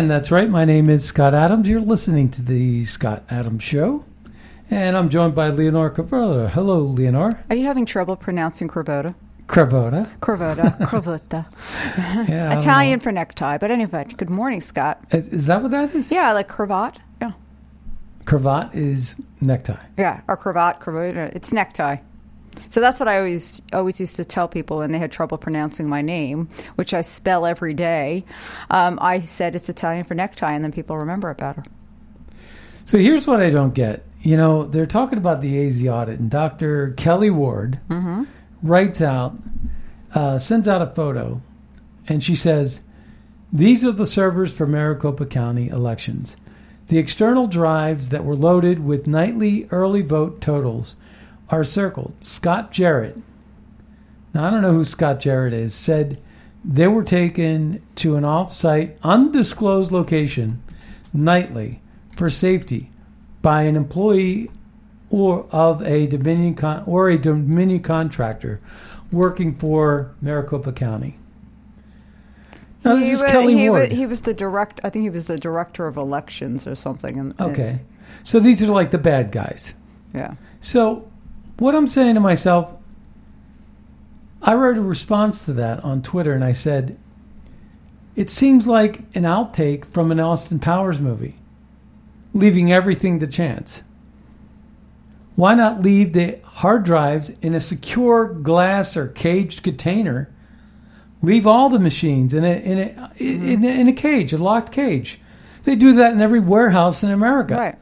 And that's right. My name is Scott Adams. You're listening to the Scott Adams Show. And I'm joined by Leonore Cravota. Hello, Leonore. Are you having trouble pronouncing Cravota? Cravota. Cravota. Cravota. Yeah, Italian for necktie. But anyway, good morning, Scott. Is, is that what that is? Yeah, like cravat. Yeah. Cravat is necktie. Yeah, or cravat, cravata. It's necktie. So that's what I always always used to tell people when they had trouble pronouncing my name, which I spell every day. Um, I said it's Italian for necktie, and then people remember it better. So here's what I don't get. You know, they're talking about the AZ audit, and Dr. Kelli Ward writes out, uh, sends out a photo, and she says, These are the servers for Maricopa County elections. The external drives that were loaded with nightly early vote totals are circled. Scott Jarrett, now I don't know who Scott Jarrett is, said they were taken to an off site, undisclosed location nightly for safety by an employee or of a Dominion con- or a Dominion contractor working for Maricopa County. Now this he, is wa- Kelli he, wa- Ward. he was the direct. I think he was the director of elections or something. And- okay, so these are like the bad guys. yeah. So, what I'm saying to myself, I wrote a response to that on Twitter and I said, it seems like an outtake from an Austin Powers movie, leaving everything to chance. Why not leave the hard drives in a secure glass or caged container? Leave all the machines in a, in a, in a, in a cage, a locked cage. They do that in every warehouse in America. Right.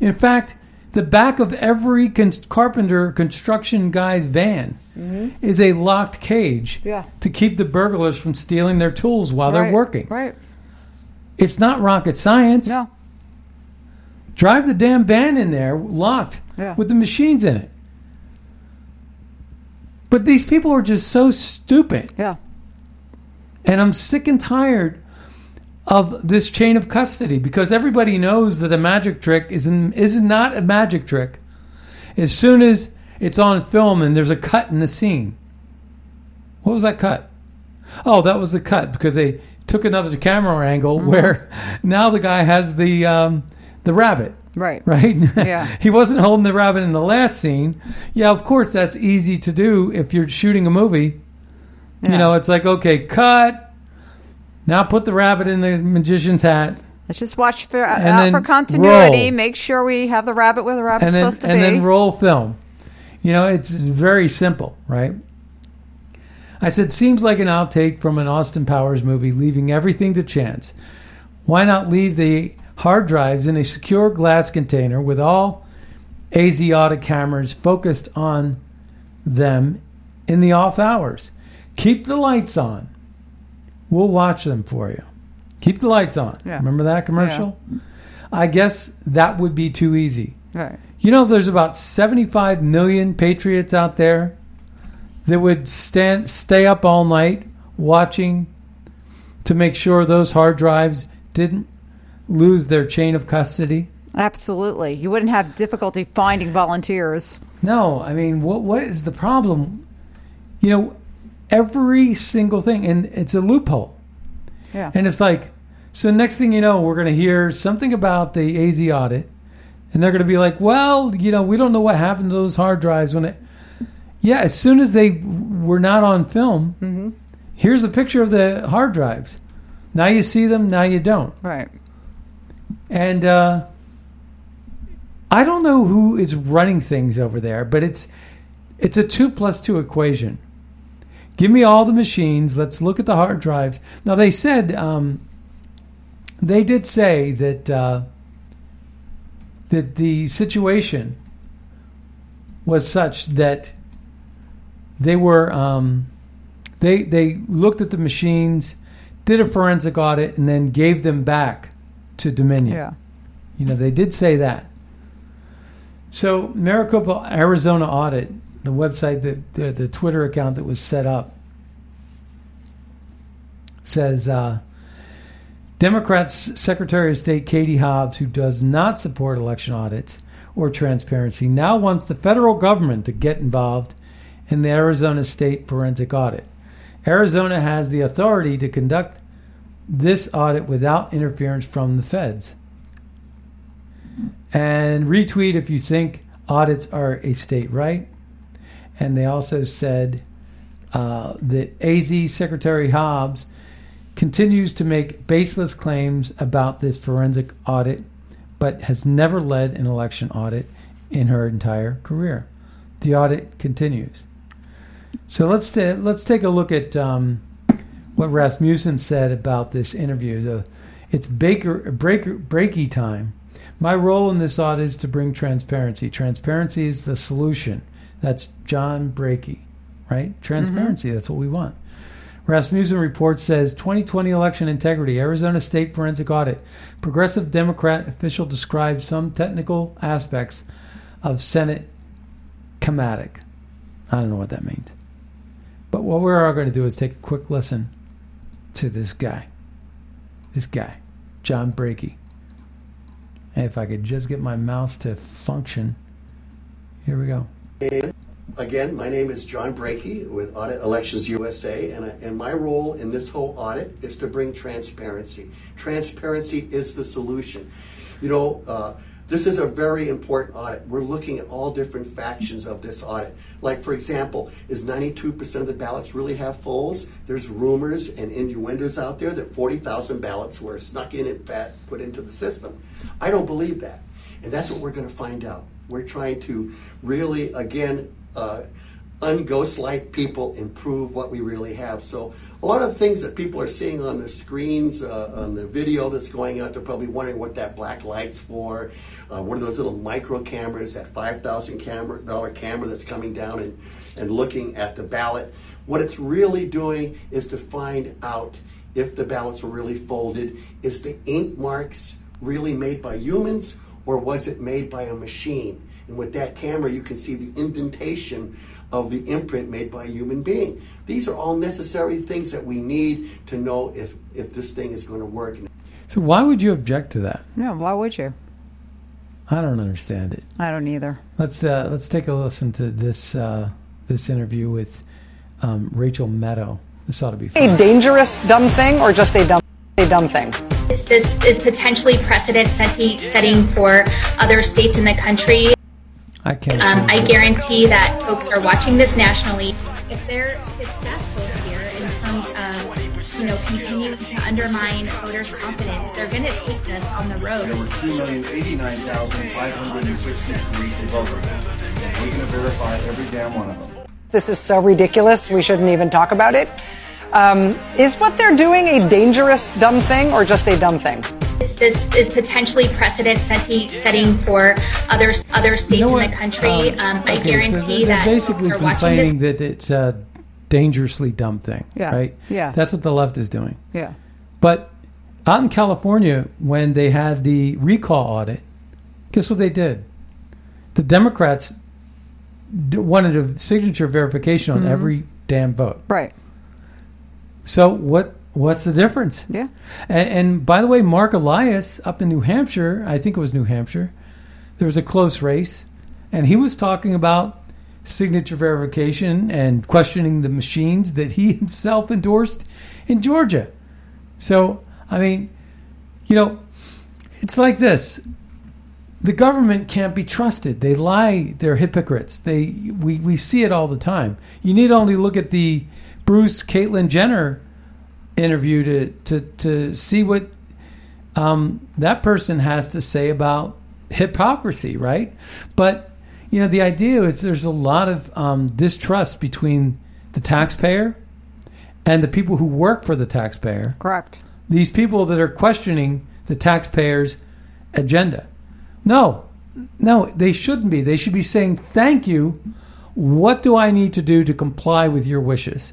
In fact, the back of every con- carpenter construction guy's van is a locked cage Mm-hmm. Yeah. to keep the burglars from stealing their tools while they're working. Right. It's not rocket science. No. Drive the damn van in there locked Yeah. with the machines in it. But these people are just so stupid. Yeah. And I'm sick and tired of this chain of custody because everybody knows that a magic trick is in, is not a magic trick. As soon as it's on film and there's a cut in the scene. What was that cut? Oh, that was the cut because they took another camera angle where now the guy has the um, the rabbit. Right. Right? Yeah. he wasn't holding the rabbit in the last scene. Yeah, of course that's easy to do if you're shooting a movie. You know, it's like, okay, cut. Now put the rabbit in the magician's hat. Let's just watch for uh, out for continuity. roll. Make sure we have the rabbit where the rabbit's then supposed to and be. And then roll film. You know, it's very simple, right? I said, seems like an outtake from an Austin Powers movie, leaving everything to chance. Why not leave the hard drives in a secure glass container with all audit cameras focused on them in the off hours? Keep the lights on. We'll watch them for you. Keep the lights on. Yeah. Remember that commercial? I guess that would be too easy. right. You know, there's about 75 million patriots out there that would stand stay up all night watching to make sure those hard drives didn't lose their chain of custody? Absolutely. You wouldn't have difficulty finding volunteers. No, I mean, what what is the problem? You know, every single thing, and it's a loophole. Yeah. And it's like, so next thing you know, we're going to hear something about the AZ audit, and they're going to be like, well, you know, we don't know what happened to those hard drives when it. Yeah, as soon as they were not on film, here's a picture of the hard drives. Now you see them, now you don't. Right. And uh, I don't know who is running things over there, but it's it's a two plus two equation. Give me all the machines. Let's look at the hard drives. Now they said um, they did say that uh, that the situation was such that they were um, they they looked at the machines, did a forensic audit, and then gave them back to Dominion. Yeah. You know, they did say that. So, Maricopa, Arizona Audit, the website, that the, the Twitter account that was set up, says uh, Democrats Secretary of State Katie Hobbs, who does not support election audits or transparency, now wants the federal government to get involved in the Arizona State forensic audit. Arizona has the authority to conduct this audit without interference from the feds. And retweet if you think audits are a state right. And they also said uh, that AZ Secretary Hobbs continues to make baseless claims about this forensic audit, but has never led an election audit in her entire career. The audit continues. So let's ta- let's take a look at um, what Rasmussen said about this interview. The, it's Baker breaker breaky time. My role in this audit is to bring transparency. Transparency is the solution. That's John Brakey, right? Mm-hmm. Transparency. That's what we want. Rasmussen report says 2020 election integrity, Arizona State forensic audit. Progressive Democrat official describes some technical aspects of Senate schematic. I don't know what that means. But what we're all going to do is take a quick listen to this guy. This guy, John. And if I could just get my mouse to function. Here we go. Again, my name is John Brakey with Audit Elections USA, and, I, and my role in this whole audit is to bring transparency. Transparency is the solution. You know, uh, this is a very important audit. We're looking at all different factions of this audit. Like, for example, is 92% of the ballots really have folds? There's rumors and innuendos out there that 40,000 ballots were snuck in and put into the system. I don't believe that. And that's what we're going to find out. We're trying to really, again, uh, unghostlight people improve what we really have. So a lot of things that people are seeing on the screens, uh, on the video that's going out, they're probably wondering what that black light's for. Uh, what are those little micro cameras, that five thousand camera dollar camera that's coming down and, and looking at the ballot. What it's really doing is to find out if the ballots were really folded. Is the ink marks really made by humans or was it made by a machine? And with that camera, you can see the indentation of the imprint made by a human being. These are all necessary things that we need to know if, if this thing is going to work. So why would you object to that? No, why would you? I don't understand it. I don't either. Let's uh, let's take a listen to this uh, this interview with um, Rachel Maddow. This ought to be fun. a dangerous dumb thing or just a dumb a dumb thing? This- This is potentially precedent setting, setting for other states in the country. I can't. Um, I guarantee that folks are watching this nationally. If they're successful here in terms of, you know, continuing to undermine voters' confidence, they're going to take this on the road. There were 2,089,563 voters. We're going to verify every damn one of them. This is so ridiculous. We shouldn't even talk about it. Um, is what they're doing a dangerous dumb thing or just a dumb thing? This, this is potentially precedent setting, setting for other other states You know in the country. Um, I okay, so guarantee they're that folks basically are watching this. complaining that it's a dangerously dumb thing, Yeah, right? yeah. That's what the left is doing. Yeah. But out in California, when they had the recall audit, guess what they did? The Democrats wanted a signature verification on Mhm. every damn vote. Right. So what? What's the difference? Yeah. And, and by the way, Marc Elias up in New Hampshire, I think it was New Hampshire, there was a close race, and he was talking about signature verification and questioning the machines that he himself endorsed in Georgia. So, I mean, you know, it's like this. The government can't be trusted. They lie. They're hypocrites. They we, we see it all the time. You need only look at the Bruce Caitlyn Jenner interview to to to see what um, that person has to say about hypocrisy, right? But you know, the idea is there's a lot of um, distrust between the taxpayer and the people who work for the taxpayer. Correct. These people that are questioning the taxpayer's agenda. No, no, they shouldn't be. They should be saying, "Thank you. What do I need to do to comply with your wishes?"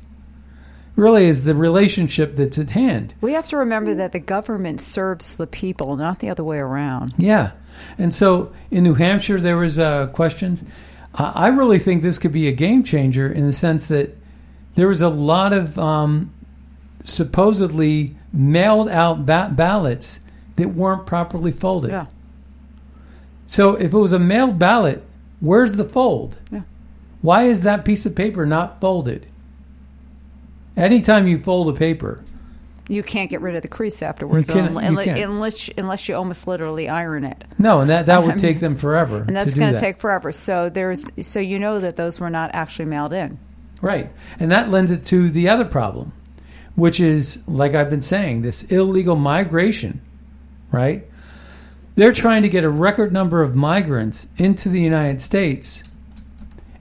Really, is the relationship that's at hand. We have to remember that the government serves the people, not the other way around. Yeah, and so in New Hampshire there was uh, questions. Uh, I really think this could be a game changer in the sense that there was a lot of um, supposedly mailed out ba- ballots that weren't properly folded. Yeah. So if it was a mailed ballot, where's the fold? Yeah. Why is that piece of paper not folded? Anytime you fold a paper, You can't get rid of the crease afterwards, You can't- unle- you unless unless you almost literally iron it. no, and that, that I would mean, take them forever. and that's going to that. take forever. So there's so you know that those were not actually mailed in. Right. And that lends it to the other problem, which is, like I've been saying, this illegal migration, right? They're trying to get a record number of migrants into the United States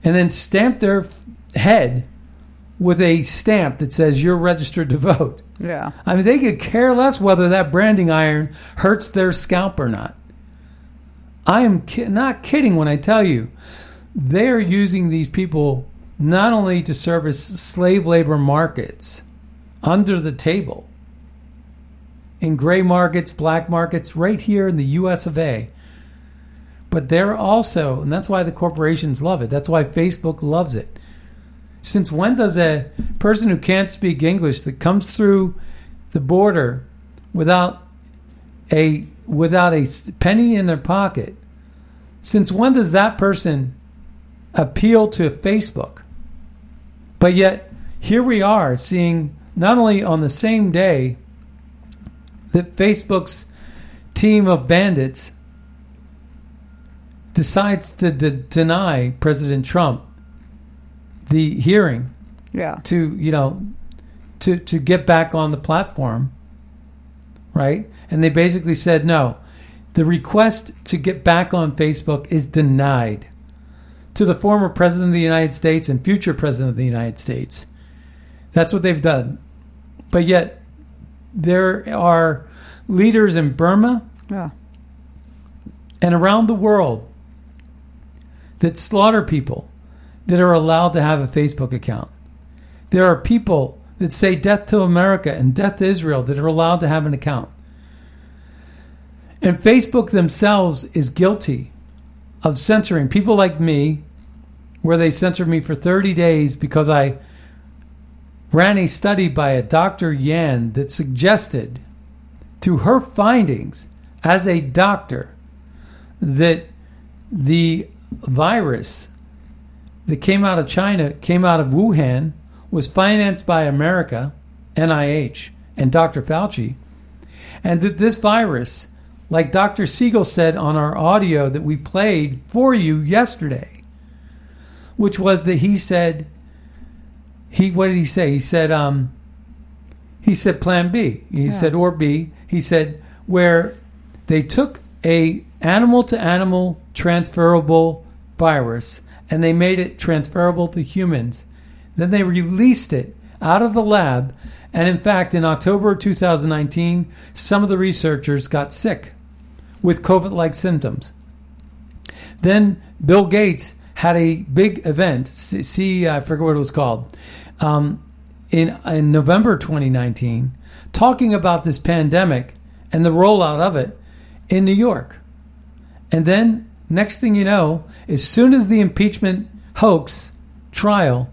and then stamp their head with a stamp that says you're registered to vote. Yeah. I mean, they could care less whether that branding iron hurts their scalp or not. I am ki- not kidding when I tell you they are using these people not only to service slave labor markets under the table, in gray markets, black markets, right here in the US of A. But they're also, and that's why the corporations love it. That's why Facebook loves it. Since when does a person who can't speak English that comes through the border without a without a penny in their pocket, since when does that person appeal to Facebook? But yet here we are seeing not only on the same day that Facebook's team of bandits decides to de- deny President Trump the hearing Yeah. to you know to to get back on the platform right and they basically said no the request to get back on facebook is denied to the former president of the united states and future president of the united states that's what they've done but yet there are leaders in burma Yeah. and around the world that slaughter people that are allowed to have a Facebook account. There are people that say death to America and death to Israel that are allowed to have an account. And Facebook themselves is guilty of censoring people like me, where they censored me for 30 days because I ran a study by a Dr. Yan that suggested, through her findings as a doctor, that the virus that came out of China, came out of Wuhan, was financed by America, NIH, and Dr. Fauci, and that this virus, like Dr. Siegel said on our audio that we played for you yesterday, which was that he said, he what did he say? He said, um, he said Plan B. He Yeah. said or B. He said where they took a animal to animal transferable virus and they made it transferable to humans. Then they released it out of the lab. And in fact, in October 2019, some of the researchers got sick with COVID like symptoms. Then Bill Gates had a big event. See, I forget what it was called. Um, in, in November 2019, talking about this pandemic and the rollout of it in New York. And then, next thing you know, as soon as the impeachment hoax trial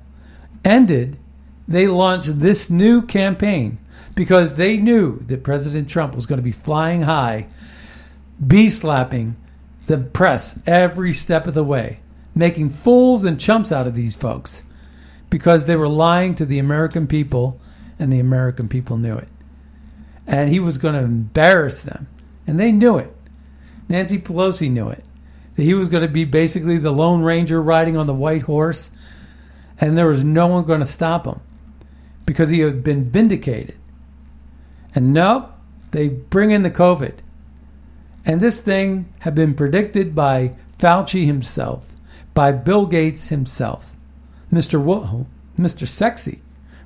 ended, they launched this new campaign because they knew that President Trump was going to be flying high, bee slapping the press every step of the way, making fools and chumps out of these folks because they were lying to the American people and the American people knew it. And he was going to embarrass them. And they knew it. Nancy Pelosi knew it. That he was going to be basically the Lone Ranger riding on the white horse. And there was no one going to stop him because he had been vindicated. And nope, they bring in the COVID. And this thing had been predicted by Fauci himself, by Bill Gates himself, Mr. Wo- Mr. Sexy,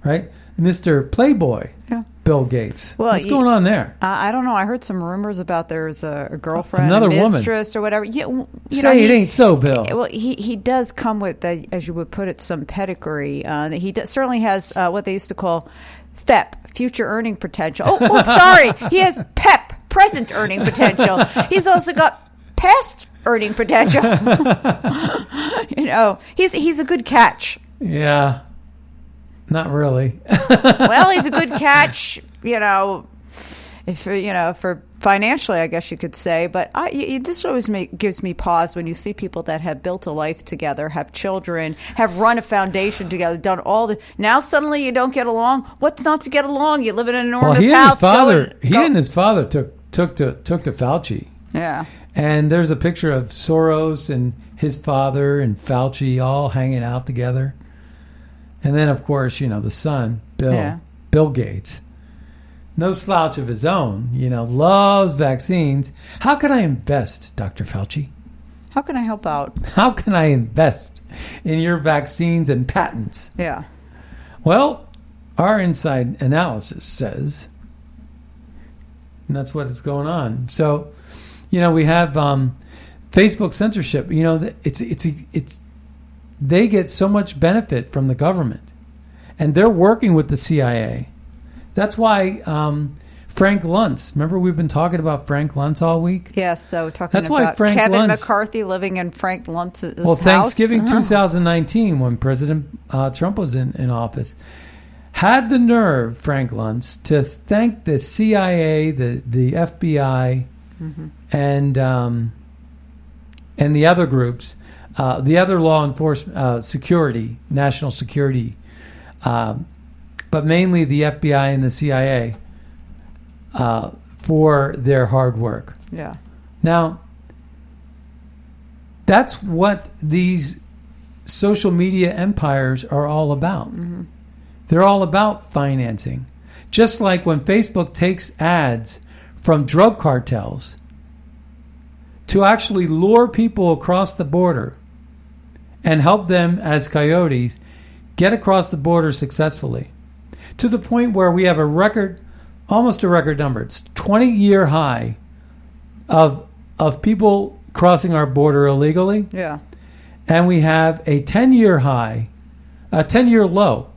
right? Mr. Playboy, Yeah. Bill Gates. Well, What's you- going on there? I I don't know. I heard some rumors about there's a, a girlfriend, Another a woman. mistress, or whatever. Yeah, you Say know, it he- ain't so, Bill. Well, he he does come with, the, as you would put it, some pedigree. Uh, he does, certainly has uh, what they used to call FEP, future earning potential. Oh, oh, sorry, he has PEP, present earning potential. He's also got past earning potential. you know, he's he's a good catch. Yeah. Not really. well, he's a good catch, you know, if you know for financially, I guess you could say. But I, y- y- this always make, gives me pause when you see people that have built a life together, have children, have run a foundation together, done all the. Now suddenly you don't get along. What's not to get along? You live in an enormous well, he and house. his father, going- he go- and his father took took to took to Fauci. yeah. And there's a picture of Soros and his father and Fauci all hanging out together. And then, of course, you know, the son, Bill, Yeah. Bill Gates. No slouch of his own, you know, loves vaccines. How can I invest, Dr. Fauci? How can I help out? How can I invest in your vaccines and patents? Yeah. Well, our inside analysis says, and that's what is going on. So, you know, we have um, Facebook censorship. You know, it's it's it's they get so much benefit from the government, and they're working with the CIA. That's why um, Frank Luntz. Remember, we've been talking about Frank Luntz all week. Yes. So talking That's why about Frank Kevin Luntz- McCarthy living in Frank Luntz's well, house. Thanksgiving Uh-huh. 2019, when President uh, Trump was in, in office, had the nerve, Frank Luntz, to thank the CIA, the the FBI, Mm-hmm. and um, and the other groups, uh, the other law enforcement, uh, security, national security, um, but mainly the FBI and the CIA uh, for their hard work. Yeah. Now, that's what these social media empires are all about. They're all about financing. Just like when Facebook takes ads from drug cartels to actually lure people across the border and help them as coyotes get across the border successfully to the point where we have a record almost a record number. It's 20 year high of of people crossing our border illegally. Yeah. and we have a 10 year high a 10 year low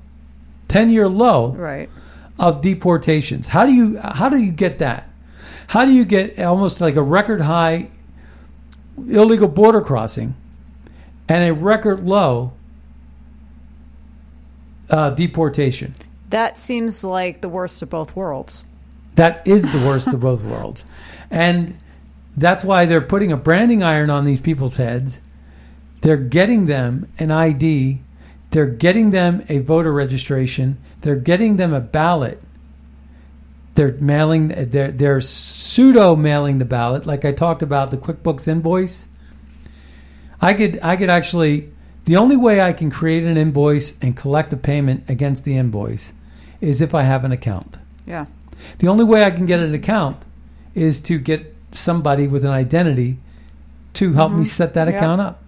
10 year low Right. of deportations. How do you how do you get that? How do you get almost like a record high illegal border crossing and a record low uh, deportation That seems like the worst of both worlds. that is the worst of both worlds. And that's why they're putting a branding iron on these people's heads. They're getting them an ID. They're getting them a voter registration. They're getting them a ballot. They're mailing. They're they're pseudo mailing the ballot, like I talked about the QuickBooks invoice. I could I could actually the only way I can create an invoice and collect a payment against the invoice is if I have an account. Yeah. The only way I can get an account is to get somebody with an identity to help me mm-hmm. set that account up.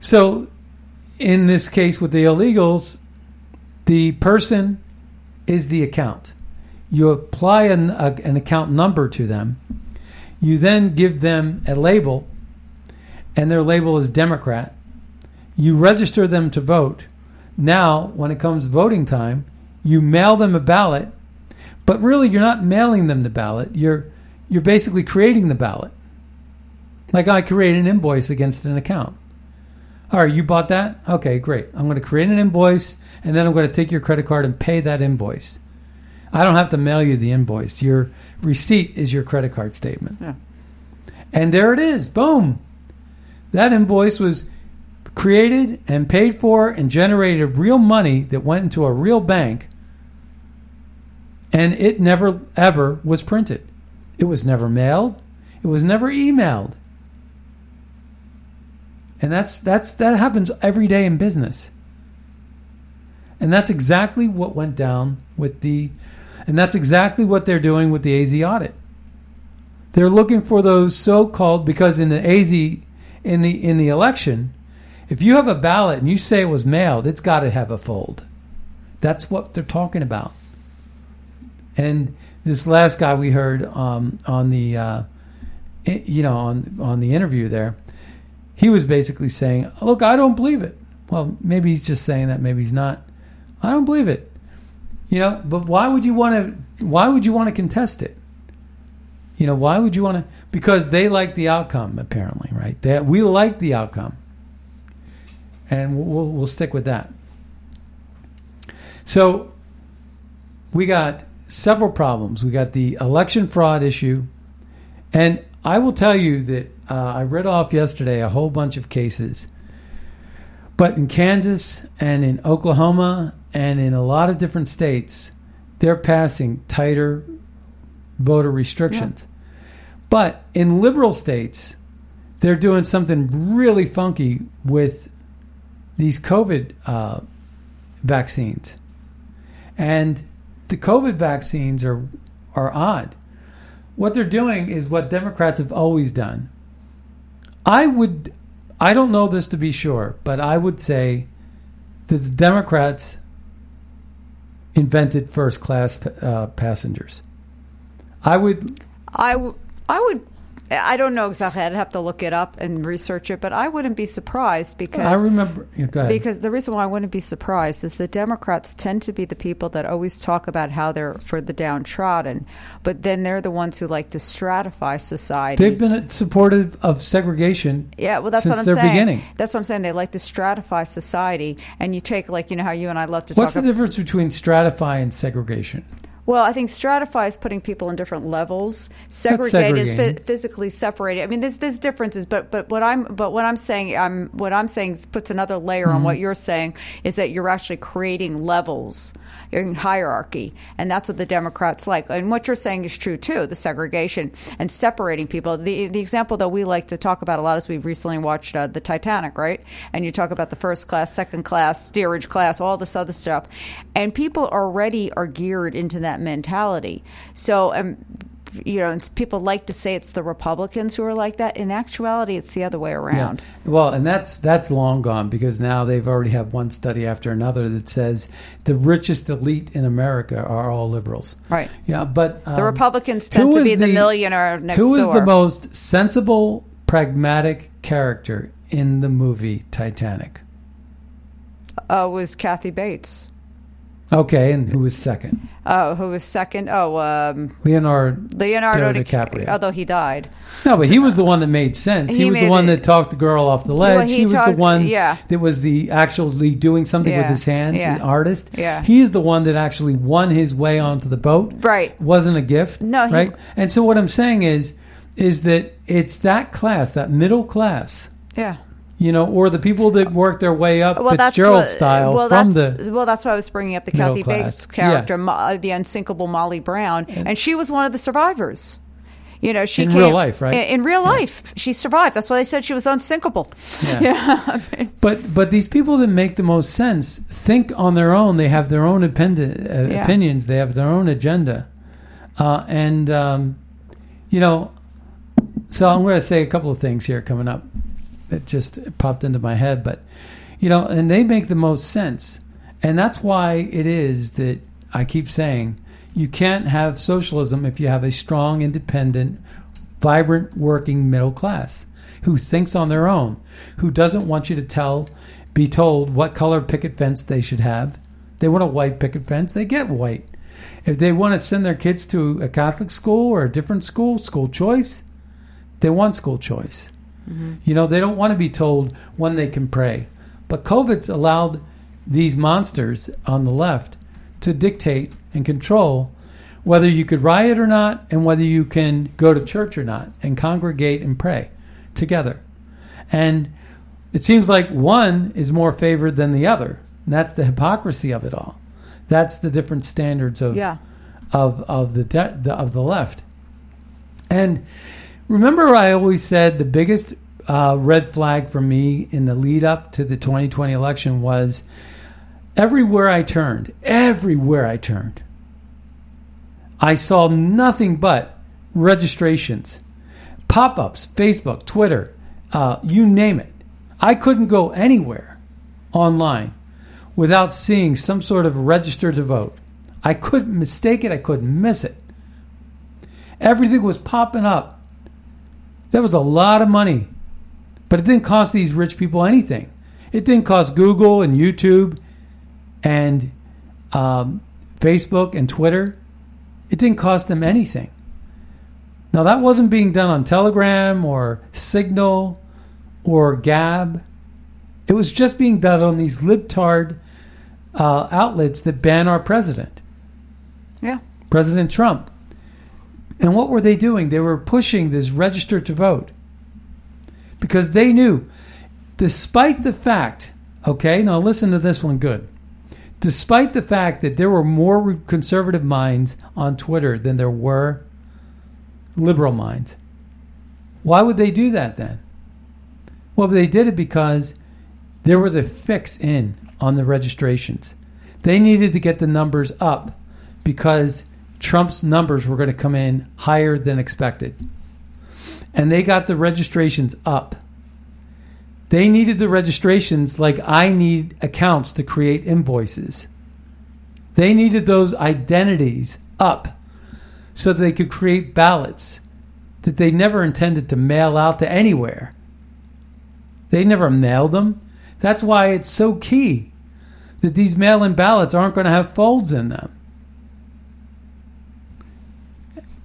So, in this case with the illegals, the person is the account. You apply an, a, an account number to them. You then give them a label, and their label is Democrat. You register them to vote. Now, when it comes voting time, you mail them a ballot, but really you're not mailing them the ballot. You're you're basically creating the ballot. Like I create an invoice against an account. All right, you bought that? Okay, great. I'm going to create an invoice and then I'm going to take your credit card and pay that invoice. I don't have to mail you the invoice. Your receipt is your credit card statement. Yeah. And there it is. Boom. That invoice was created and paid for and generated real money that went into a real bank. And it never, ever was printed. It was never mailed. It was never emailed. And that's that's that happens every day in business. And that's exactly what went down with the and that's exactly what they're doing with the AZ audit. They're looking for those so-called because in the AZ in the in the election, if you have a ballot and you say it was mailed, it's got to have a fold. That's what they're talking about. And this last guy we heard um, on the uh, you know on on the interview there, he was basically saying, "Look, I don't believe it." Well, maybe he's just saying that. Maybe he's not. I don't believe it. You know, but why would you want to? Why would you want to contest it? You know, why would you want to? Because they like the outcome, apparently, right? That we like the outcome, and we'll we'll stick with that. So, we got several problems. We got the election fraud issue, and I will tell you that uh, I read off yesterday a whole bunch of cases. But in Kansas and in Oklahoma and in a lot of different states, they're passing tighter voter restrictions. But in liberal states, they're doing something really funky with these COVID uh, vaccines. And the COVID vaccines are, are odd. What they're doing is what Democrats have always done. I would, I don't know this to be sure, but I would say that the Democrats invented first class uh, passengers. I would, I, w- I would. I don't know exactly. I'd have to look it up and research it, but I wouldn't be surprised because I remember. yeah, Go ahead. Because the reason why I wouldn't be surprised is the Democrats tend to be the people that always talk about how they're for the downtrodden, but then they're the ones who like to stratify society. They've been supportive of segregation. Yeah, well, that's what I'm saying. beginning. That's what I'm saying. They like to stratify society, and you take like you know how you and I love to talk What's the difference between stratify and segregation? Well, I think stratify is putting people in different levels. Segregate is phy- physically separated. I mean, there's there's differences, but but what I'm but what I'm saying I'm what I'm saying puts another layer Mm-hmm. on what you're saying is that you're actually creating levels in hierarchy, and that's what the Democrats like. And what you're saying is true too. The segregation and separating people. The the example that we like to talk about a lot is we've recently watched uh, the Titanic, right? And you talk about the first class, second class, steerage class, all this other stuff, and people already are geared into that mentality. So, um, you know, and people like to say it's the Republicans who are like that. In actuality, it's the other way around. Yeah. Well, and that's that's long gone because now they've already have one study after another that says the richest elite in America are all liberals. Right. Yeah, but The um, Republicans tend to be is the millionaire next door. Who is the most sensible, pragmatic character in the movie Titanic? uh, was Kathy Bates. Okay, and who was second? Uh, who was second? Oh, um, Leonardo Leonardo DiCaprio. DiCaprio. Although he died. No, but he was the one that made sense. He, He was the one it- that talked the girl off the ledge. Well, he he, was the one yeah. that was the actually doing something with his hands, yeah. an artist. Yeah. He is the one that actually won his way onto the boat. Right. It wasn't a gift. No, he- right. And so what I'm saying is, is that it's that class, that middle class, Yeah. You know, or the people that work their way up Well, Fitzgerald what, style well, from that's, the. well, that's why I was bringing up the Kathy. Bates character, Yeah. Mo- uh, the unsinkable Molly Brown, and she was one of the survivors. You know, she In came real life, right? In, in real life, she survived. That's why they said she was unsinkable. Yeah. You know, I mean, But but these people that make the most sense think on their own. They have their own opinion, uh, Yeah. opinions. They have their own agenda, uh, and um, you know. So I'm going to say a couple of things here coming up. That just popped into my head, but you know, and they make the most sense, and that's why it is that I keep saying you can't have socialism if you have a strong, independent, vibrant, working middle class who thinks on their own, who doesn't want you to tell, be told what color picket fence they should have. They want a white picket fence, they get white. If they want to send their kids to a Catholic school or a different school, school choice, they want school choice. You know, they don't want to be told when they can pray. But COVID's allowed these monsters on the left to dictate and control whether you could riot or not and whether you can go to church or not and congregate and pray together. And it seems like one is more favored than the other. And that's the hypocrisy of it all. That's the different standards of Yeah. of of the, de- the of the left. And remember, I always said the biggest uh, red flag for me in the lead up to the 2020 election was everywhere I turned, everywhere I turned, I saw nothing but registrations, pop ups, Facebook, Twitter, uh, you name it. I couldn't go anywhere online without seeing some sort of register to vote. I couldn't mistake it, I couldn't miss it. Everything was popping up. That was a lot of money. But it didn't cost these rich people anything. It didn't cost Google and YouTube and um, Facebook and Twitter. It didn't cost them anything. Now, that wasn't being done on Telegram or Signal or Gab. It was just being done on these libtard uh, outlets that ban our president, Yeah. President Trump. And what were they doing? They were pushing this register to vote because they knew, despite the fact, okay, now listen to this one good. Despite the fact that there were more conservative minds on Twitter than there were liberal minds, why would they do that then? Well, they did it because there was a fix in on the registrations. They needed to get the numbers up because Trump's numbers were going to come in higher than expected. And they got the registrations up. They needed the registrations like I need accounts to create invoices. They needed those identities up so they could create ballots that they never intended to mail out to anywhere. They never mailed them. That's why it's so key that these mail in ballots aren't going to have folds in them.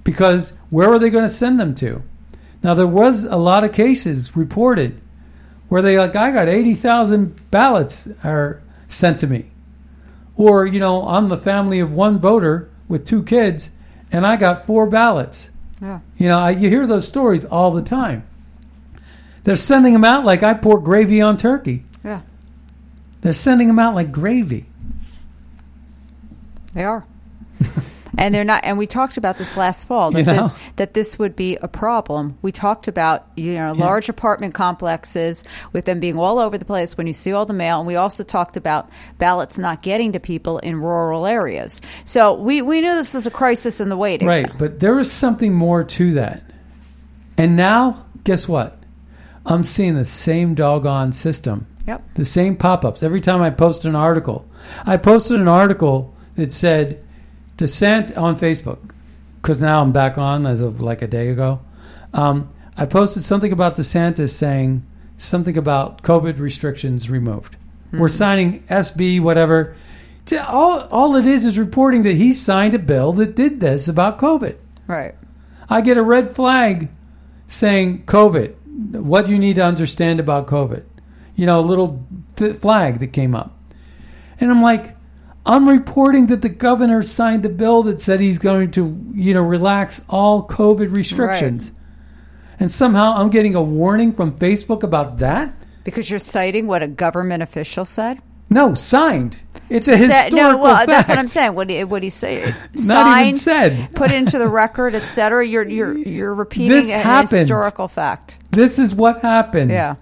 Because where are they going to send them to? Now, there was a lot of cases reported where they like, I got 80,000 ballots are sent to me. Or, you know, I'm the family of one voter with two kids and I got four ballots. Yeah. You know, I, you hear those stories all the time. They're sending them out like I pour gravy on turkey. Yeah. They're sending them out like gravy. They are. And they're not and we talked about this last fall that You know? this that this would be a problem. We talked about you know Yeah. large apartment complexes with them being all over the place when you see all the mail and we also talked about ballots not getting to people in rural areas. So we we knew this was a crisis in the waiting. Right, but there is something more to that. And now, guess what? I'm seeing the same doggone system. Yep. The same pop ups every time I post an article. I posted an article that said dissent on Facebook because now I'm back on as of like a day ago. Um, I posted something about DeSantis saying something about COVID restrictions removed. We're signing SB, whatever. All, all it is is reporting that he signed a bill that did this about COVID. Right. I get a red flag saying COVID. What do you need to understand about COVID? You know, a little th- flag that came up. And I'm like, I'm reporting that the governor signed a bill that said he's going to, you know, relax all COVID restrictions. And somehow I'm getting a warning from Facebook about that? Because you're citing what a government official said? No, signed. It's a historical no, well, fact. that's what I'm saying. What do what he say? Not even Signed, said. put into the record, etc. You're you're you're repeating This a happened. historical fact. This is what happened. Yeah.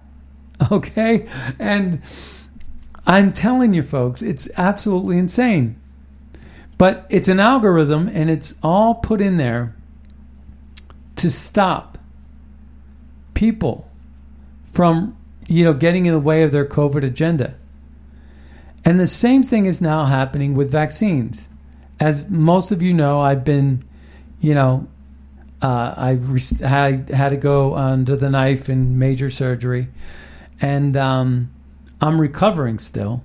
Okay? And I'm telling you, folks, it's absolutely insane. But it's an algorithm and it's all put in there to stop people from, you know, getting in the way of their COVID agenda. And the same thing is now happening with vaccines. As most of you know, I've been, you know, uh, I re- had, had to go under the knife in major surgery, and um, I'm recovering still.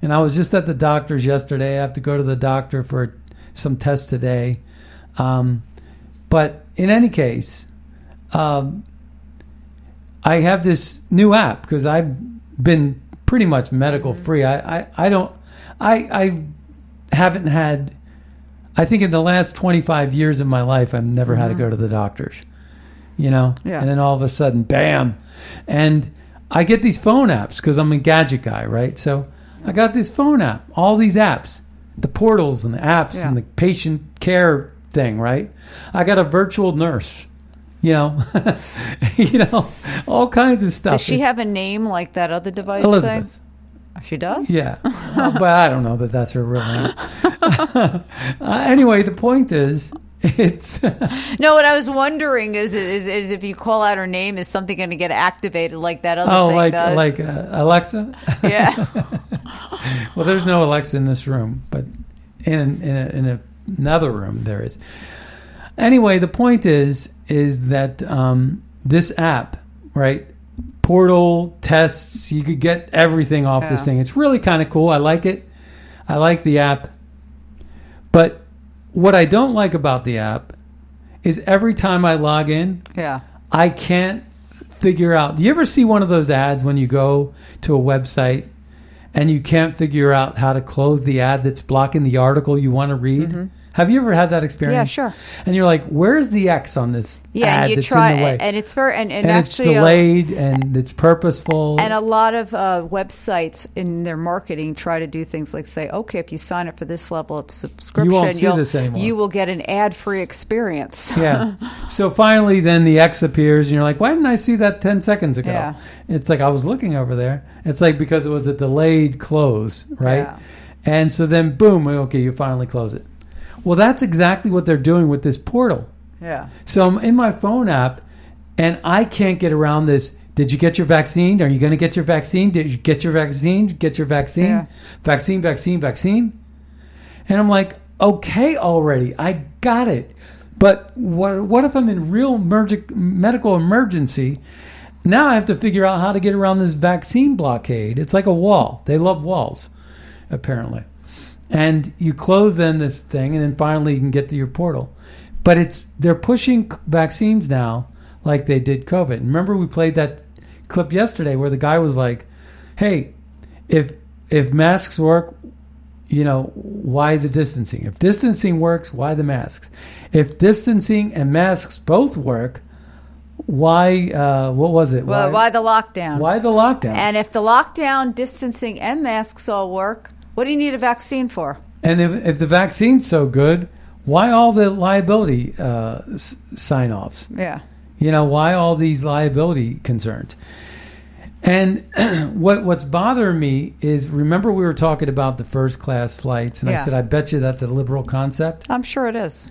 And I was just at the doctor's yesterday. I have to go to the doctor for some tests today. Um, but in any case, um, I have this new app because I've been pretty much medical free. I, I, I don't I I haven't had I think in the last 25 years of my life I've never had to go to the doctors. You know? Yeah. And then all of a sudden bam. And I get these phone apps cuz I'm a gadget guy, right? So I got this phone app, all these apps, the portals and the apps Yeah. and the patient care thing, right? I got a virtual nurse. You know, you know, all kinds of stuff. Does she It's- have a name like that other device Elizabeth? thing? She does. Yeah, Uh, but I don't know that that's her real name. uh, anyway, the point is, it's No, what I was wondering is, is is if you call out her name, is something going to get activated like that other oh, thing like like uh, Alexa. yeah. well, there's no Alexa in this room, but in in, a, in a, another room there is. Anyway, the point is is that um, this app, right? Portal tests, you could get everything off this thing. It's really kind of cool. I like it. I like the app. But what I don't like about the app is every time I log in, Yeah. I can't figure out. Do you ever see one of those ads when you go to a website and you can't figure out how to close the ad that's blocking the article you want to read? Mm-hmm. Have you ever had that experience? Yeah, sure. And you're like, "Where's the X on this Yeah, ad and you that's try, in the way?" and it's very and, and, And it's actually uh, delayed and it's purposeful. and a lot of uh, websites in their marketing try to do things like say, okay, if you sign up for this level of subscription, see will this anymore. you will get an ad-free experience. yeah. So finally, then the X appears, and you're like, "Why didn't I see that ten seconds ago?" Yeah. It's like I was looking over there. It's like because it was a delayed close, right? Yeah. And so then, boom, okay, you finally close it. Well, that's exactly what they're doing with this portal. yeah. So I'm in my phone app, and I can't get around this. Did you get your vaccine? Are you going to get your vaccine? Did you get your vaccine? Get your vaccine? Yeah. Vaccine, vaccine, vaccine. And I'm like, okay, already, I got it. But what, what if I'm in real medical emergency? Now I have to figure out how to get around this vaccine blockade. It's like a wall. They love walls, apparently. And you close then this thing, and then finally you can get to your portal. But it's they're pushing vaccines now like they did COVID. Remember we played that clip yesterday where the guy was like, "Hey, if if masks work, you know, why the distancing? If distancing works, why the masks? If distancing and masks both work, why? Uh, what was it? Well, why the lockdown? Why the lockdown? And if the lockdown, distancing, and masks all work, what do you need a vaccine for? And if, if the vaccine's so good, why all the liability uh, s- sign offs? Yeah. You know, why all these liability concerns? And what what's bothering me is remember we were talking about the first class flights, and I said I bet you that's a liberal concept. I'm sure it is.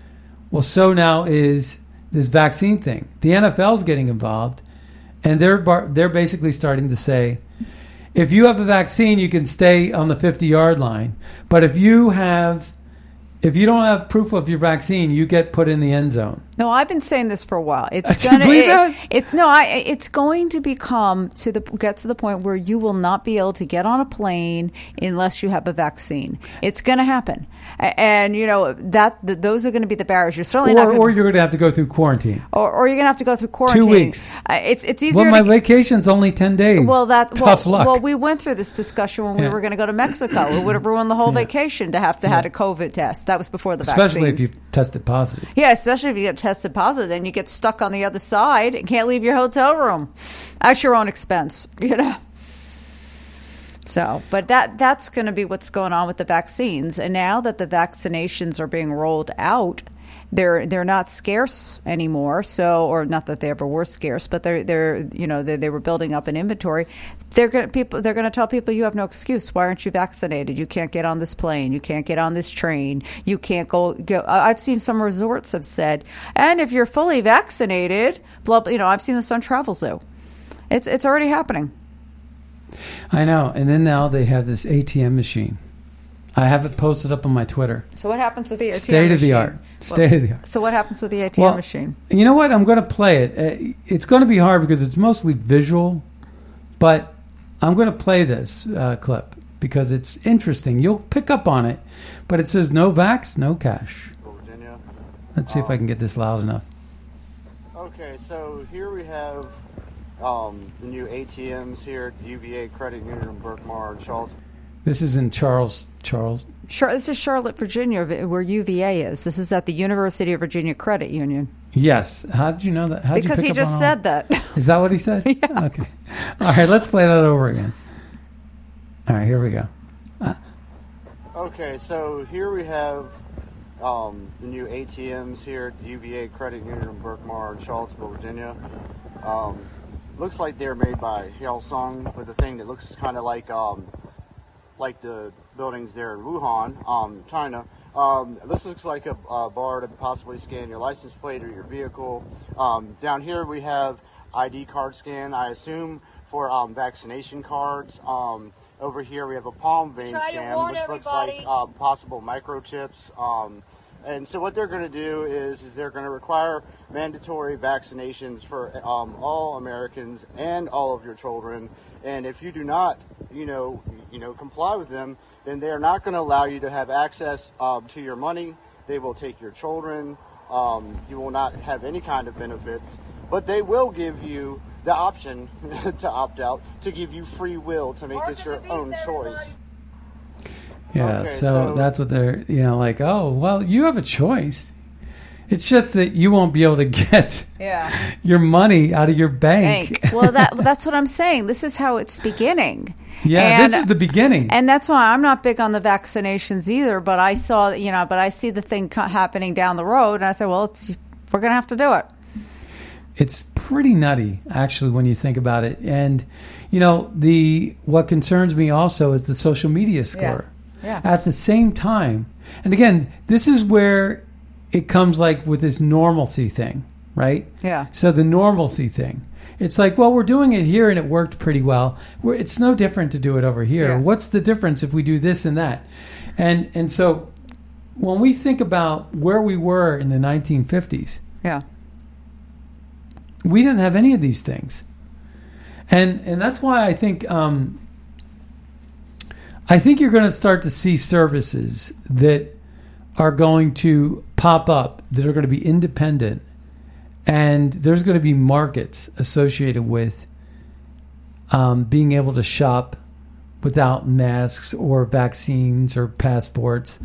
Well, so now is this vaccine thing. The NFL's getting involved, and they're bar- they're basically starting to say, if you have a vaccine, you can stay on the fifty yard line, but if you have if you don't have proof of your vaccine, you get put in the end zone. No, I've been saying this for a while. It's Do you gonna. believe it- that? It's no. I. It's going to become to the get to the point where you will not be able to get on a plane unless you have a vaccine. It's going to happen, and you know that th- those are going to be the barriers. You're certainly not. Or, Gonna, or you're going to have to go through quarantine. or, or you're going to have to go through quarantine. Two weeks. Uh, it's it's easier. Well, my to, vacation's only ten days. well, that tough well, luck. Well, we went through this discussion when we were going to go to Mexico. It would have ruined the whole Yeah. vacation to have to had a COVID test. That was before the Especially vaccines. if you tested positive. Yeah, especially if you get tested positive, then you get stuck on the other side and can't leave your hotel room at your own expense. You know. So, but that that's going to be what's going on with the vaccines. And now that the vaccinations are being rolled out, they're they're not scarce anymore. So, or not that they ever were scarce, but they're they're you know they, they were building up an inventory. They're to people they're going to tell people you have no excuse. Why aren't you vaccinated? You can't get on this plane. You can't get on this train. You can't go go. I've seen some resorts have said, and if you're fully vaccinated, blah. blah you know, I've seen this on Travel Zoo. It's it's already happening. I know. And then now they have this ATM machine. I have it posted up on my Twitter. So what happens with the ATM State of the art. State of the art. So what happens with the ATM Well, machine? You know what? I'm going to play it. Uh, It's going to be hard because it's mostly visual, but I'm going to play this uh, clip because it's interesting. You'll pick up on it, but it says no vax, no cash. Virginia. Let's see if I can get this loud enough. Okay, so here we have um, the new ATMs here at UVA Credit Union in Berkmar and Charlotte. This is in Charles Charles. Sure, this is Charlotte, Virginia, where UVA is. This is at the University of Virginia Credit Union. Yes. How did you know that? How'd because pick he just on all- said that. Is that what he said? yeah. Okay. All right. Let's play that over again. All right. Here we go. Okay, so here we have um, the new ATMs here at the UVA Credit Union in Berkmar in Charlottesville, Virginia. Um, looks like they're made by Hyosung with a thing that looks kind of like um, like the buildings there in Wuhan, um, China. Um, this looks like a, a bar to possibly scan your license plate or your vehicle. Um, down here we have ID card scan, I assume for um, vaccination cards. Um, over here we have a palm vein Try scan, which looks like uh, possible microchips. Um, and so what they're going to do is, is they're going to require mandatory vaccinations for um, all Americans and all of your children. And if you do not, you know, you know, comply with them, then they are not going to allow you to have access um, to your money. They will take your children. Um, you will not have any kind of benefits, but they will give you the option to opt out, to give you free will to make it your own choice. Yeah. Okay, so, so- that's what they're, you know, like, oh, well, you have a choice. It's just that you won't be able to get Yeah. your money out of your bank. Bank. Well, that that's what I'm saying. This is how it's beginning. Yeah, And- this is the beginning. And that's why I'm not big on the vaccinations either. But I saw, you know, but I see the thing happening down the road, and I said, well, it's, we're going to have to do it. it's pretty nutty actually when you think about it and you know the what concerns me also is the social media score Yeah. at the same time and again this is where it comes like with this normalcy thing right Yeah. so the normalcy thing it's like well we're doing it here and it worked pretty well we're, it's no different to do it over here Yeah. what's the difference if we do this and that and and so when we think about where we were in the 1950s Yeah. we didn't have any of these things and and that's why i think um i think you're going to start to see services that are going to pop up that are going to be independent and there's going to be markets associated with um, being able to shop without masks or vaccines or passports.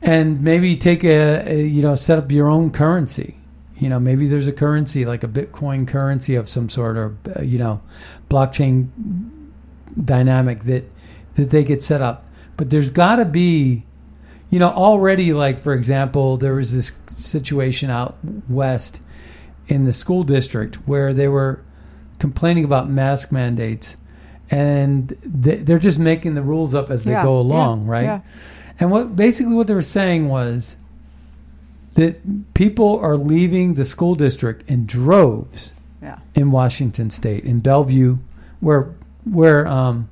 And maybe take a, a you know set up your own currency. You know maybe there's a currency like a bitcoin currency of some sort or uh, you know blockchain dynamic that that they get set up. But there's got to be you know already like for example there was this situation out west in the school district where they were complaining about mask mandates and they- they're just making the rules up as they Yeah, go yeah, along right yeah. and what basically what they were saying was that people are leaving the school district in droves Yeah. in Washington State, in Bellevue, where where um,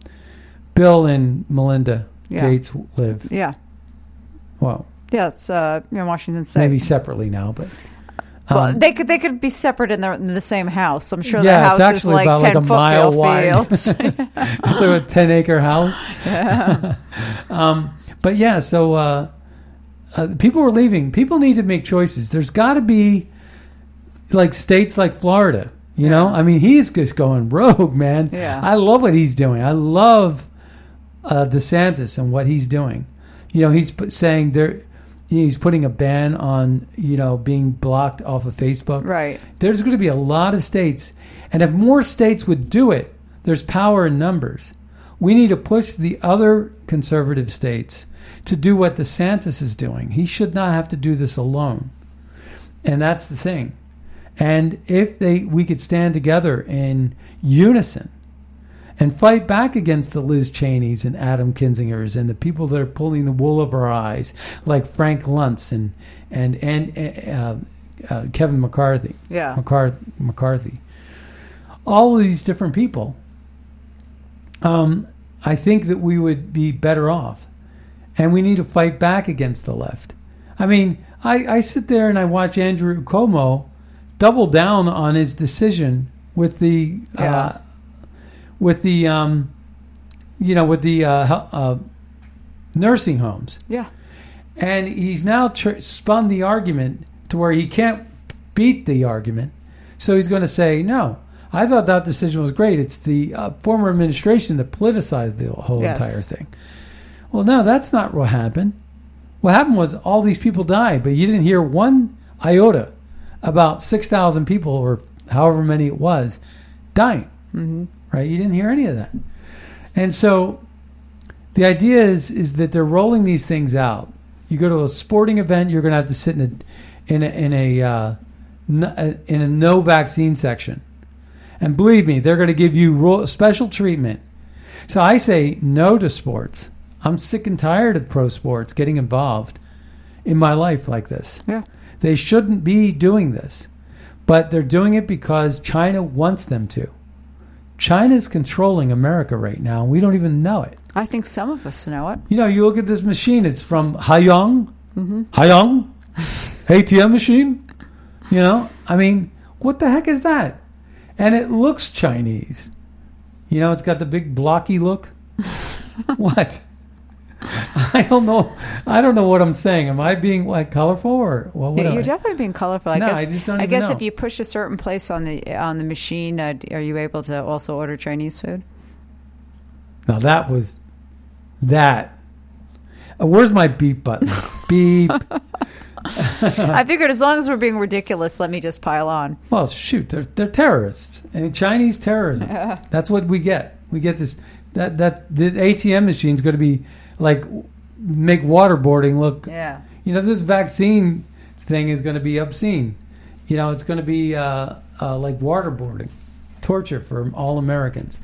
Bill and Melinda Yeah. Gates live. Yeah. Well, Yeah. It's uh, in Washington State. maybe separately now, but Well, um, they could they could be separate in the in the same house. I'm sure yeah, the house is like ten like a mile wide. it's like a ten acre house. Yeah. um, but yeah, so uh, uh, people are leaving. People need to make choices. There's got to be like states like Florida. You know, I mean, he's just going rogue, man. Yeah. I love what he's doing. I love uh, DeSantis and what he's doing. You know, he's saying there. He's putting a ban on you know being blocked off of Facebook. Right. There's going to be a lot of states, and if more states would do it, there's power in numbers. We need to push the other conservative states to do what DeSantis is doing. He should not have to do this alone, and that's the thing. And if they, we could stand together in unison and fight back against the Liz Cheneys and Adam Kinzingers and the people that are pulling the wool over our eyes, like Frank Luntz and and and uh, uh, Kevin McCarthy. Yeah. McCarthy. McCarthy. All of these different people. Um, I think that we would be better off, and we need to fight back against the left. I mean, I, I sit there and I watch Andrew Cuomo double down on his decision with the uh, Yeah. With the um, you know with the uh, uh, nursing homes, yeah. and he's now tr- spun the argument to where he can't beat the argument, so he's going to say no. I thought that decision was great. It's the uh, former administration that politicized the whole Yes. entire thing. Well, no, that's not what happened. What happened was all these people died, but you didn't hear one iota about 6,000 people or however many it was dying, Mm-hmm. Right? You didn't hear any of that. And so the idea is is that they're rolling these things out. You go to a sporting event, you're going to have to sit in a in a, in a uh, in a no vaccine section, and believe me, they're going to give you special treatment. So I say no to sports. I'm sick and tired of pro sports getting involved in my life like this. Yeah. They shouldn't be doing this, but they're doing it because China wants them to. China's controlling America right now, and we don't even know it. I think some of us know it. You know, you look at this machine, it's from Haiyang. Mm-hmm. Haiyang? ATM machine? You know, I mean, what the heck is that? And it looks Chinese. You know, it's got the big blocky look. what? I don't know. I don't know what I'm saying. Am I being like colorful or well, what you're I? definitely being colorful. I No, guess. I just don't I guess know. if you push a certain place on the on the machine, uh, are you able to also order Chinese food? Now that was that. Uh, where's my beep button? beep. I figured as long as we're being ridiculous, let me just pile on. Well, shoot, they're they're terrorists and Chinese terrorism. That's what we get. We get this that that the ATM machine's going to be like make waterboarding look. Yeah. You know, this vaccine thing is going to be obscene. You know, it's going to be uh, uh, like waterboarding, torture for all Americans,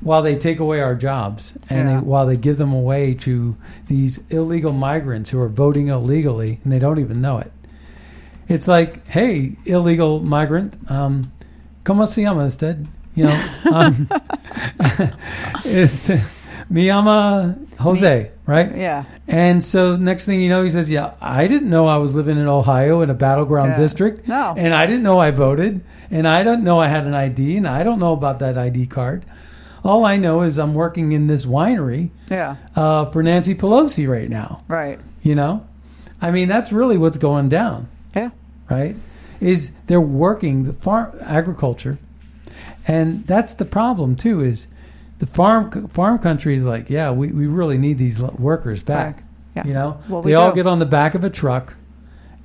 while they take away our jobs and Yeah. they, while they give them away to these illegal migrants who are voting illegally and they don't even know it. It's like, hey, illegal migrant, um, ¿cómo se llama usted? You know, um, it's me llama Jose, right? Yeah. And so next thing you know, he says, "Yeah, I didn't know I was living in Ohio in a battleground Yeah. district, No. and I didn't know I voted, and I don't know I had an ID, and I don't know about that ID card. All I know is I'm working in this winery Yeah. uh, for Nancy Pelosi right now. Right. You know, I mean that's really what's going down, Yeah. right? Is they're working the farm agriculture, and that's the problem too. Is the farm farm country is like, yeah, we, we really need these workers back. Yeah. You know, Well, we they all do. get on the back of a truck,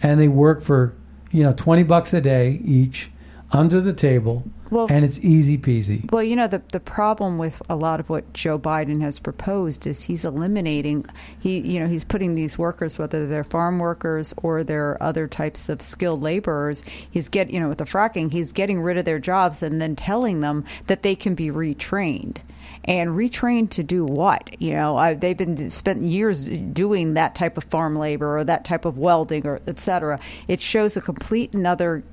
and they work for you know twenty bucks a day each under the table, Well- and it's easy peasy. Well, you know the the problem with a lot of what Joe Biden has proposed is he's eliminating he you know he's putting these workers whether they're farm workers or they're other types of skilled laborers he's get you know with the fracking he's getting rid of their jobs and then telling them that they can be retrained. And retrained to do what? You know, I, they've been spent years doing that type of farm labor or that type of welding or et cetera. It shows a complete another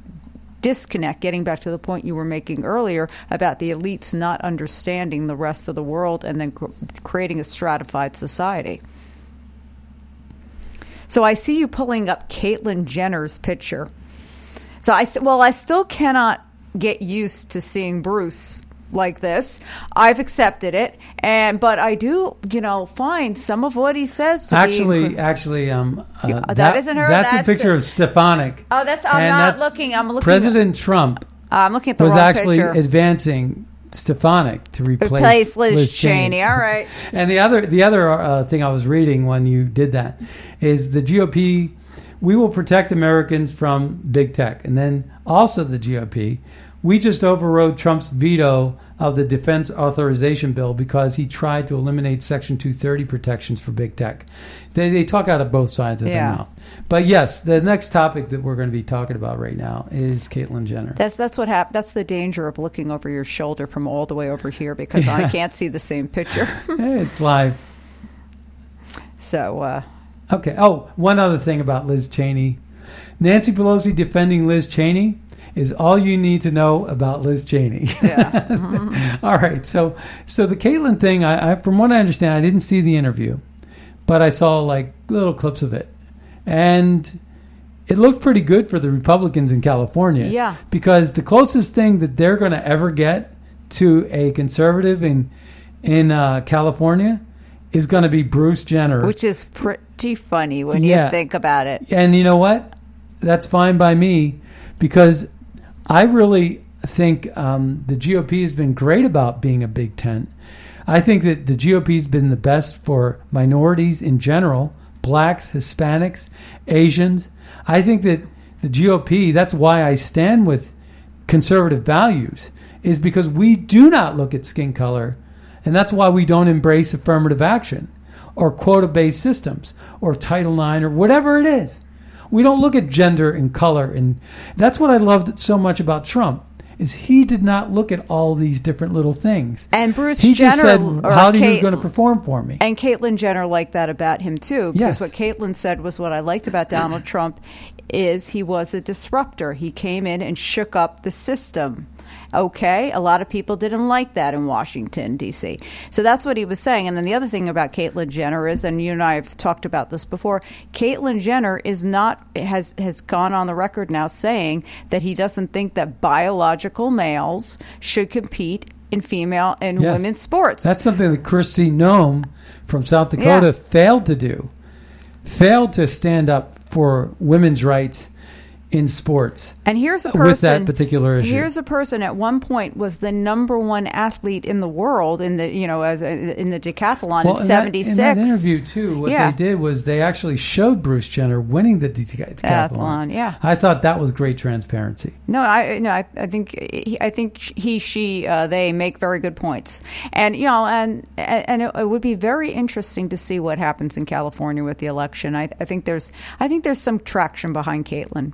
disconnect, getting back to the point you were making earlier about the elites not understanding the rest of the world and then cr- creating a stratified society. So I see you pulling up Caitlyn Jenner's picture. So I well, I still cannot get used to seeing Bruce like this. I've accepted it, and but I do, you know, find some of what he says to Actually, be. actually, um, uh, Yeah, that isn't her, That's, that's a picture it. of Stefanik. Oh, that's- I'm not that's looking, I'm looking at- President Trump I'm looking at the was actually picture. advancing Stefanik to replace, Replace Liz, Cheney. All right. And the other the other uh, thing I was reading when you did that is the GOP. We will protect Americans from big tech, and then also the GOP. We just overrode Trump's veto of the defense authorization bill because he tried to eliminate Section 230 protections for big tech. They, they talk out of both sides of Yeah. their mouth. But yes, the next topic that we're going to be talking about right now is Caitlyn Jenner. That's that's what hap- That's the danger of looking over your shoulder from all the way over here because I can't see the same picture. Hey, it's live. so uh, Okay. Oh, one other thing about Liz Cheney. Nancy Pelosi defending Liz Cheney is all you need to know about Liz Cheney. yeah, all right. So, so the Caitlyn thing, I, I, from what I understand, I didn't see the interview, but I saw like little clips of it, and it looked pretty good for the Republicans in California. Yeah. Because the closest thing that they're going to ever get to a conservative in in uh, California is going to be Bruce Jenner, which is pretty funny when Yeah. you think about it. and you know what? That's fine by me because I really think um, the GOP has been great about being a big tent. I think that the GOP has been the best for minorities in general, blacks, Hispanics, Asians. I think that the GOP, that's why I stand with conservative values, is because we do not look at skin color. And that's why we don't embrace affirmative action or quota based systems or Title IX or whatever it is. We don't look at gender and color. And that's what I loved so much about Trump is he did not look at all these different little things. And Bruce he Jenner just said, "How are you going to perform for me?" And Caitlyn Jenner liked that about him too. Because Yes. what Caitlyn said was what I liked about Donald Trump is he was a disruptor. He came in and shook up the system. Okay, a lot of people didn't like that in Washington D.C. So that's what he was saying. And then the other thing about Caitlyn Jenner is, and you and I have talked about this before. Caitlyn Jenner is not has has gone on the record now saying that he doesn't think that biological males should compete in female and Yes. women's sports. That's something that Kristi Noem from South Dakota Yeah. failed to do. Failed to stand up for women's rights in sports. And here's a person with that particular issue. Here's a person at one point was the number one athlete in the world in the you know as in the decathlon Well, in in '76. In that interview too, what Yeah. they did was they actually showed Bruce Jenner winning the decathlon. Yeah. I thought that was great transparency. No, I no, I, I think he- I think he, she, uh, they make very good points, and you know, and and it, it would be very interesting to see what happens in California with the election. I, I think there's I think there's some traction behind Caitlyn.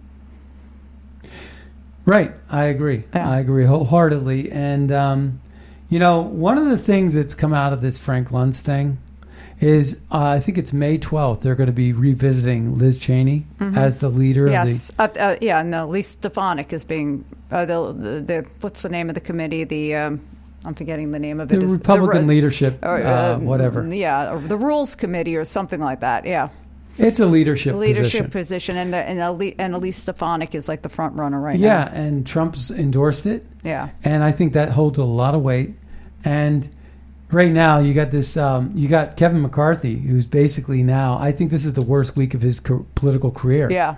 Right, I agree. I agree wholeheartedly. And um, you know, one of the things that's come out of this Frank Luntz thing is uh, I think it's May twelfth. They're going to be revisiting Liz Cheney Mhm. as the leader Yes, of uh, uh, yeah, no, Lee Stefanik is being uh, the, the the what's the name of the committee? The um, I'm forgetting the name of it. the Republican ru- leadership, or, uh, whatever. Yeah, or the Rules Committee or something like that. Yeah, It's a leadership, leadership position. position, and the, and, Ali, and Elise Stefanik is like the front runner right yeah, now. Yeah, and Trump's endorsed it. Yeah. and I think that holds a lot of weight. And right now, you got this. Um, you got Kevin McCarthy, who's basically now. I think this is the worst week of his co- political career. Yeah,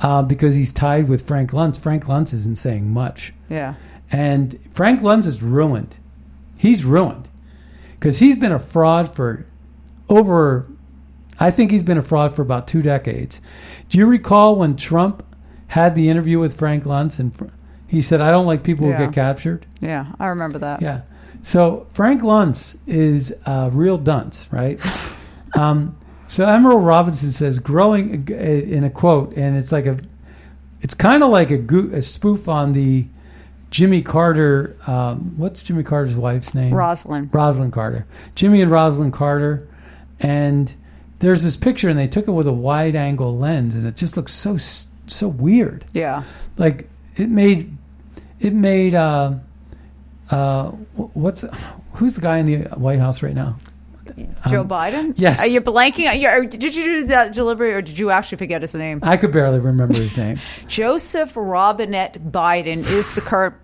uh, because he's tied with Frank Luntz. Frank Luntz isn't saying much, yeah. and Frank Luntz is ruined. He's ruined because he's been a fraud for over. I think he's been a fraud for about two decades. Do you recall when Trump had the interview with Frank Luntz and he said, "I don't like people Yeah. who get captured." Yeah, I remember that. Yeah. So Frank Luntz is a real dunce, right? um, so Emerald Robinson says, growing in a quote, and it's like a, it's kind of like a, goo a spoof on the Jimmy Carter. Um, what's Jimmy Carter's wife's name? Rosalynn. Rosalynn Carter. Jimmy and Rosalynn Carter, and there's this picture, and they took it with a wide angle lens, and it just looks so so weird Yeah. like it made it made uh uh what's who's the guy in the White House right now? Joe Um, Biden. yes. Are you blanking? Are you, are- did you do that deliberately, or did you actually forget his name? I could barely remember his name. Joseph Robinette Biden is the current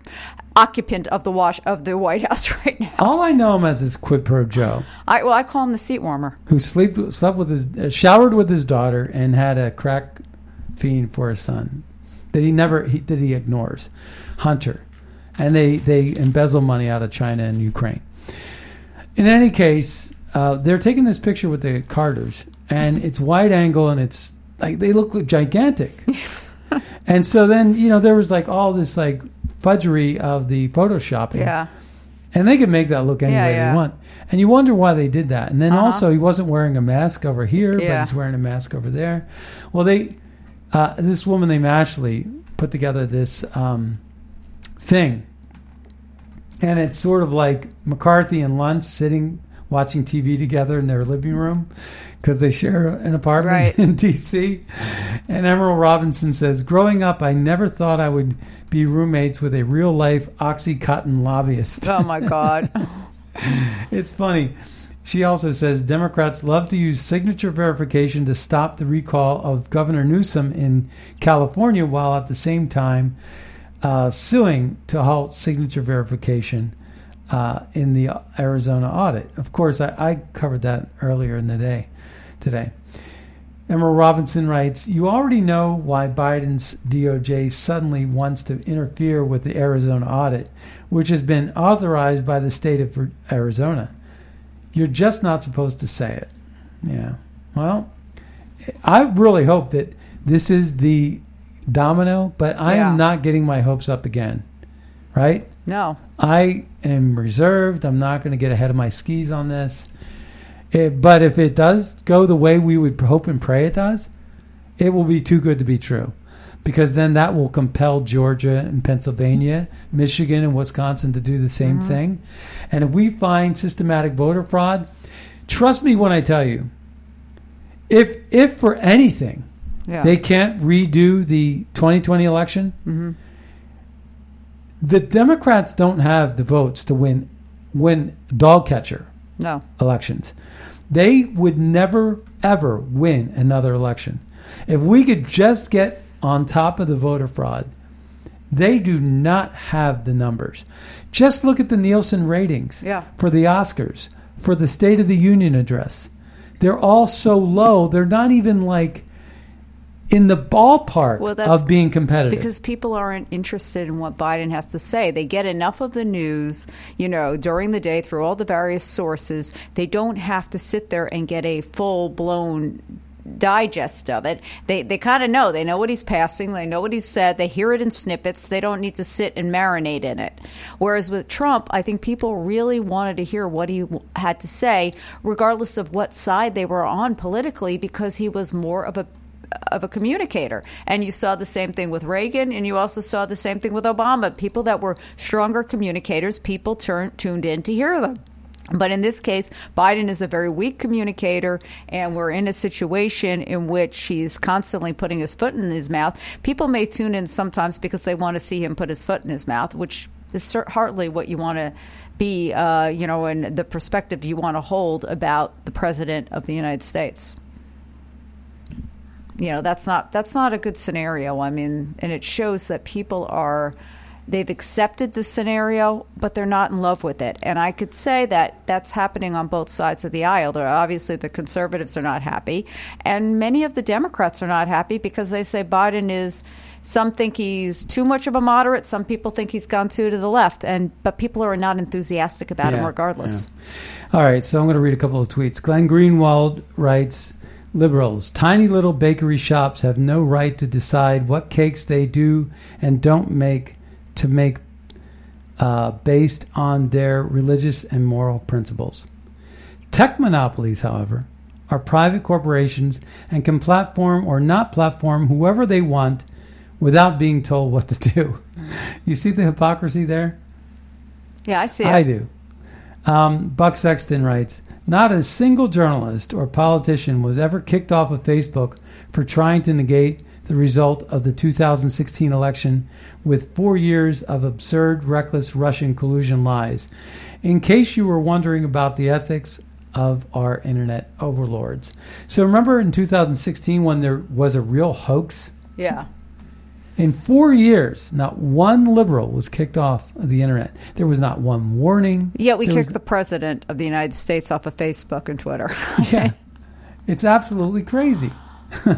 occupant of the wash of the White House right now. All I know him as is Quid Pro Joe, I well, I call him the seat warmer. who slept slept with his uh, showered with his daughter and had a crack fiend for his son that he never he, that he ignores, Hunter, and they they embezzle money out of China and Ukraine. In any case, uh, they're taking this picture with the Carters, and it's wide angle, and it's like they look gigantic. and so then you know there was like all this like fudgery of the photoshopping. Yeah. And they can make that look any Yeah, way yeah. they want. And you wonder why they did that. And then Uh-huh. also, he wasn't wearing a mask over here, but he's wearing a mask over there. Well, they, uh, this woman named Ashley put together this um, thing. And it's sort of like McCarthy and Luntz sitting watching TV together in their living room because they share an apartment Right. in DC. And Emerald Robinson says, Growing up, I never thought I would be roommates with a real life Oxycontin lobbyist. Oh my God. it's funny. She also says Democrats love to use signature verification to stop the recall of Governor Newsom in California while at the same time uh, suing to halt signature verification uh, in the Arizona audit. Of course, I, I covered that earlier in the day today. Emerald Robinson writes, You already know why Biden's DOJ suddenly wants to interfere with the Arizona audit, which has been authorized by the state of Arizona. You're just not supposed to say it. Yeah. Well, I really hope that this is the domino, but I Yeah. am not getting my hopes up again. Right? No. I am reserved. I'm not going to get ahead of my skis on this. Eh, but if it does go the way we would hope and pray it does, it will be too good to be true. Because then that will compel Georgia and Pennsylvania, Michigan and Wisconsin to do the same Mm-hmm. thing. And if we find systematic voter fraud, trust me when I tell you, if if for anything Yeah. they can't redo the 2020 election, Mm-hmm. The Democrats don't have the votes to win win dog catcher No. elections. They would never ever win another election. If we could just get on top of the voter fraud, they do not have the numbers. Just look at the Nielsen ratings Yeah. for the Oscars, for the State of the Union address. They're all so low, they're not even like in the ballpark Well, of being competitive. Because people aren't interested in what Biden has to say. They get enough of the news, you know, during the day through all the various sources. They don't have to sit there and get a full blown digest of it. They they kind of know. They know what he's passing. They know what he's said. They hear it in snippets. They don't need to sit and marinate in it. Whereas with Trump, I think people really wanted to hear what he had to say, regardless of what side they were on politically, because he was more of a of a communicator. And you saw the same thing with Reagan, and you also saw the same thing with Obama. People that were stronger communicators, people turned tuned in to hear them. But in this case, Biden is a very weak communicator, and we're in a situation in which he's constantly putting his foot in his mouth. People may tune in sometimes because they want to see him put his foot in his mouth, which is hardly what you want to be, uh, you know, and the perspective you want to hold about the president of the United States you know that's not that's not a good scenario. I mean and it shows that people are they've accepted the scenario but they're not in love with it. And i could say that that's happening on both sides of the aisle. There obviously the conservatives are not happy and many of the democrats are not happy because they say biden is some think he's too much of a moderate some people think he's gone too to the left and but people are not enthusiastic about him Yeah, regardless. All right, so I'm going to read a couple of tweets. Glenn Greenwald writes Liberals, tiny little bakery shops have no right to decide what cakes they do and don't make to make uh, based on their religious and moral principles. Tech monopolies, however, are private corporations and can platform or not platform whoever they want without being told what to do. You see the hypocrisy there? yeah i see it I do. Um, Buck Sexton writes Not a single journalist or politician was ever kicked off of Facebook for trying to negate the result of the 2016 election with four years of absurd, reckless Russian collusion lies. In case you were wondering about the ethics of our internet overlords. So remember in 2016 when there was a real hoax? yeah In four years, not one liberal was kicked off of the internet. There was not one warning. Yet we There kicked was- the president of the United States off of Facebook and Twitter. Yeah. It's absolutely crazy. you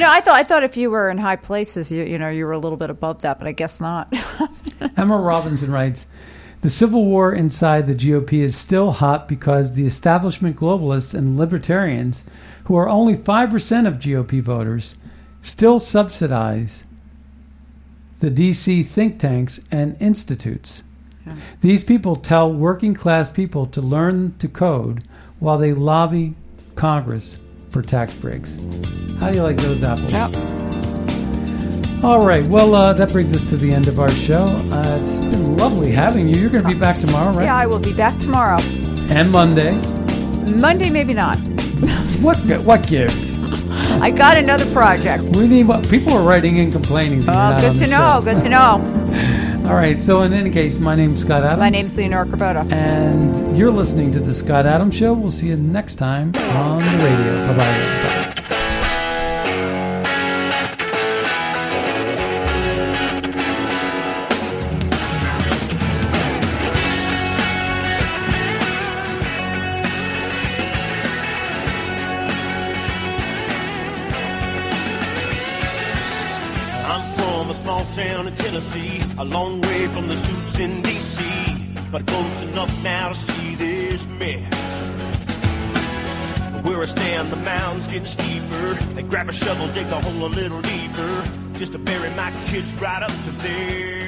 know, I thought I thought if you were in high places, you you know, you were a little bit above that, but I guess not. Emerald Robinson writes The civil war inside the GOP is still hot because the establishment globalists and libertarians, who are only 5% of GOP voters, still subsidize the DC think tanks and institutes. These people tell working class people to learn to code while they lobby Congress for tax breaks. How do you like those apples? All right. Well, uh, that brings us to the end of our show. Uh, it's been lovely having you. You're going to be back tomorrow, right? Yeah, I will be back tomorrow. And Monday. Monday, maybe not. What what gives? I got another project. We need what people are writing in complaining. Oh, good to know. show. Good to know. All right. So, in any case, my name's Scott Adams. My name's Leonora Cravota. And you're listening to the Scott Adams Show. We'll see you next time on the radio. Bye bye. A long way from the suits in D.C., but close enough now to see this mess. Where I stand, the mound's getting steeper. They grab a shovel, dig a hole a little deeper, just to bury my kids right up to there.